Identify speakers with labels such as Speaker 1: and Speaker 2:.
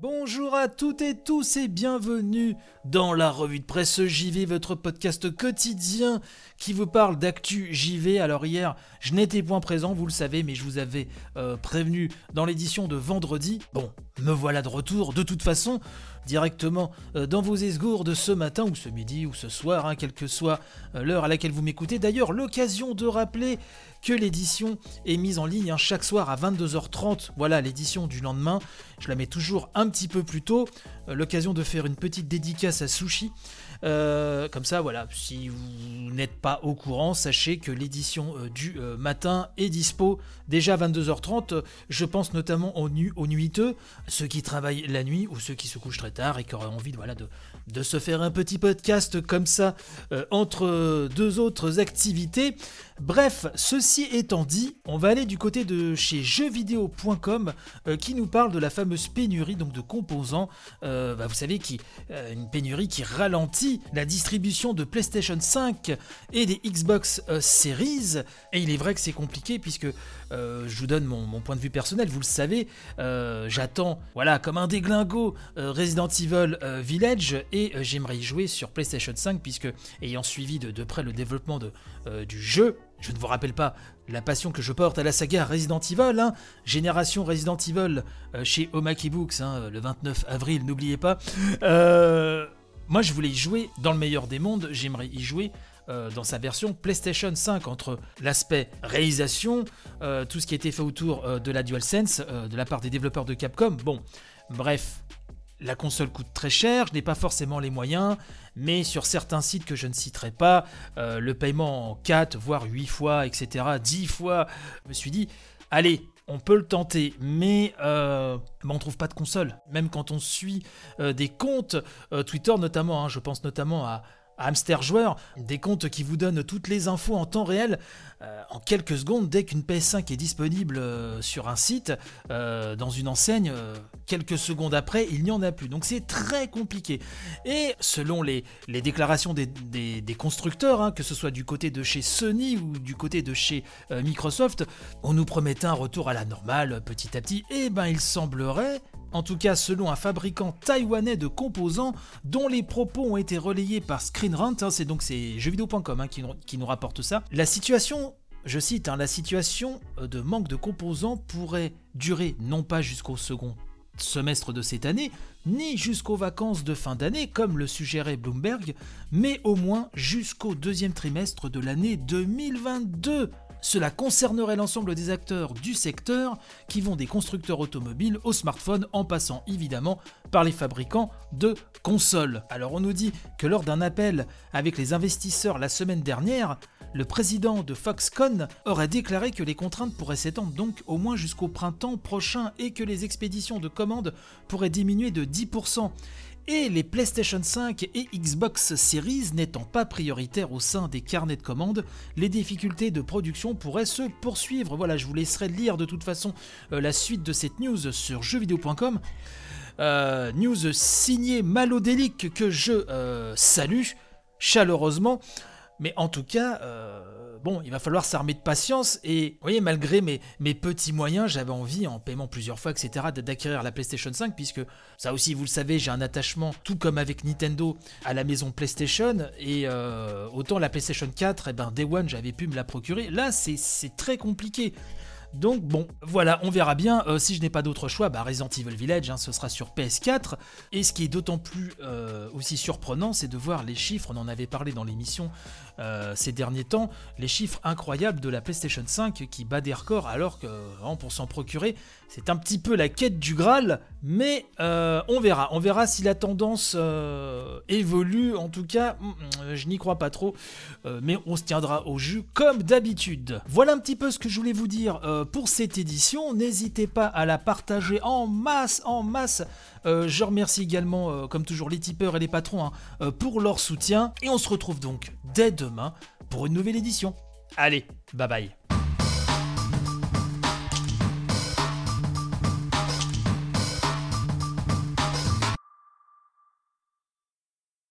Speaker 1: Bonjour à toutes et tous et bienvenue dans la revue de presse JV, votre podcast quotidien qui vous parle d'actu JV. Alors hier, je n'étais point présent, vous le savez, mais je vous avais euh, prévenu dans l'édition de vendredi. Bon, me voilà de retour de toute façon directement euh, dans vos esgourdes ce matin ou ce midi ou ce soir, hein, quelle que soit euh, l'heure à laquelle vous m'écoutez. D'ailleurs, l'occasion de rappeler que l'édition est mise en ligne hein, chaque soir à 22h30. Voilà l'édition du lendemain. Je la mets toujours un petit peu plus tôt. Euh, l'occasion de faire une petite dédicace à Sushi. Comme ça, voilà, si vous n'êtes pas au courant, sachez que l'édition du matin est dispo déjà à 22h30. Je pense notamment aux, nu aux nuiteux, ceux qui travaillent la nuit ou ceux qui se couchent très tard et qui auraient envie de, voilà, de, se faire un petit podcast comme ça euh, entre deux autres activités. Bref, ceci étant dit, on va aller du côté de chez jeuxvideo.com euh, qui nous parle de la fameuse pénurie donc de composants. Euh, bah, vous savez qui une pénurie qui ralentit la distribution de PlayStation 5 et des Xbox Series. Et il est vrai que c'est compliqué puisque je vous donne mon, point de vue personnel. Vous le savez, j'attends voilà comme un déglingo Resident Evil Village et euh, j'aimerais y jouer sur PlayStation 5 puisque ayant suivi de, près le développement euh, du jeu, je ne vous rappelle pas la passion que je porte à la saga Resident Evil, hein, génération Resident Evil euh, chez Omaki Books hein, le 29 avril, n'oubliez pas. moi je voulais y jouer dans le meilleur des mondes, j'aimerais y jouer dans sa version PlayStation 5 entre l'aspect réalisation, tout ce qui a été fait autour de la DualSense de la part des développeurs de Capcom. Bon, bref, la console coûte très cher, je n'ai pas forcément les moyens, mais sur certains sites que je ne citerai pas, euh, le paiement en 4, voire 8 fois, etc., 10 fois, je me suis dit, allez, on peut le tenter, mais, euh, on ne trouve pas de console. Même quand on suit euh, des comptes Twitter notamment, hein, je pense notamment à, Hamster Joueur, des comptes qui vous donnent toutes les infos en temps réel, euh, en quelques secondes, dès qu'une PS5 est disponible euh, sur un site, euh, dans une enseigne, quelques secondes après, il n'y en a plus. Donc c'est très compliqué. Et selon les, déclarations des, constructeurs, hein, que ce soit du côté de chez Sony ou du côté de chez Microsoft, on nous promettait un retour à la normale petit à petit. Et eh ben il semblerait en tout cas selon un fabricant taïwanais de composants dont les propos ont été relayés par ScreenRant, hein, c'est donc jeuxvideo.com hein, qui, nous rapporte ça. La situation, je cite, hein, la situation euh, de manque de composants pourrait durer non pas jusqu'au second semestre de cette année, ni jusqu'aux vacances de fin d'année, comme le suggérait Bloomberg, mais au moins jusqu'au deuxième trimestre de l'année 2022. Cela concernerait l'ensemble des acteurs du secteur qui vont des constructeurs automobiles aux smartphones en passant évidemment par les fabricants de consoles. Alors on nous dit que lors d'un appel avec les investisseurs la semaine dernière, le président de Foxconn aurait déclaré que les contraintes pourraient s'étendre donc au moins jusqu'au printemps prochain et que les expéditions de commandes pourraient diminuer de 10% et les PlayStation 5 et Xbox Series n'étant pas prioritaires au sein des carnets de commandes, les difficultés de production pourraient se poursuivre. Voilà, je vous laisserai lire de toute façon euh, la suite de cette news sur jeuxvideo.com. Euh, news signée Malodélique que je euh, salue chaleureusement. Mais en tout cas, euh, bon, il va falloir s'armer de patience. Et vous voyez, malgré mes, petits moyens, j'avais envie, en paiement plusieurs fois, etc., d'acquérir la PlayStation 5, puisque ça aussi, vous le savez, j'ai un attachement, tout comme avec Nintendo, à la maison PlayStation. Et euh, autant la PlayStation 4, et eh ben, Day One, j'avais pu me la procurer. Là, c'est très compliqué. Donc bon, voilà, on verra bien. Euh, si je n'ai pas d'autre choix, bah, Resident Evil Village, hein, ce sera sur PS4. Et ce qui est d'autant plus euh, aussi surprenant, c'est de voir les chiffres, on en avait parlé dans l'émission euh, ces derniers temps, les chiffres incroyables de la PlayStation 5 qui bat des records alors que hein, pour s'en procurer, c'est un petit peu la quête du Graal, mais on verra. On verra si la tendance évolue. En tout cas, mm, mm, je n'y crois pas trop, mais on se tiendra au jus comme d'habitude. Voilà un petit peu ce que je voulais vous dire pour cette édition. N'hésitez pas à la partager en masse, en masse. Euh, je remercie également, euh, comme toujours, les tipeurs et les patrons hein, euh, pour leur soutien. Et on se retrouve donc dès demain pour une nouvelle édition. Allez, bye bye.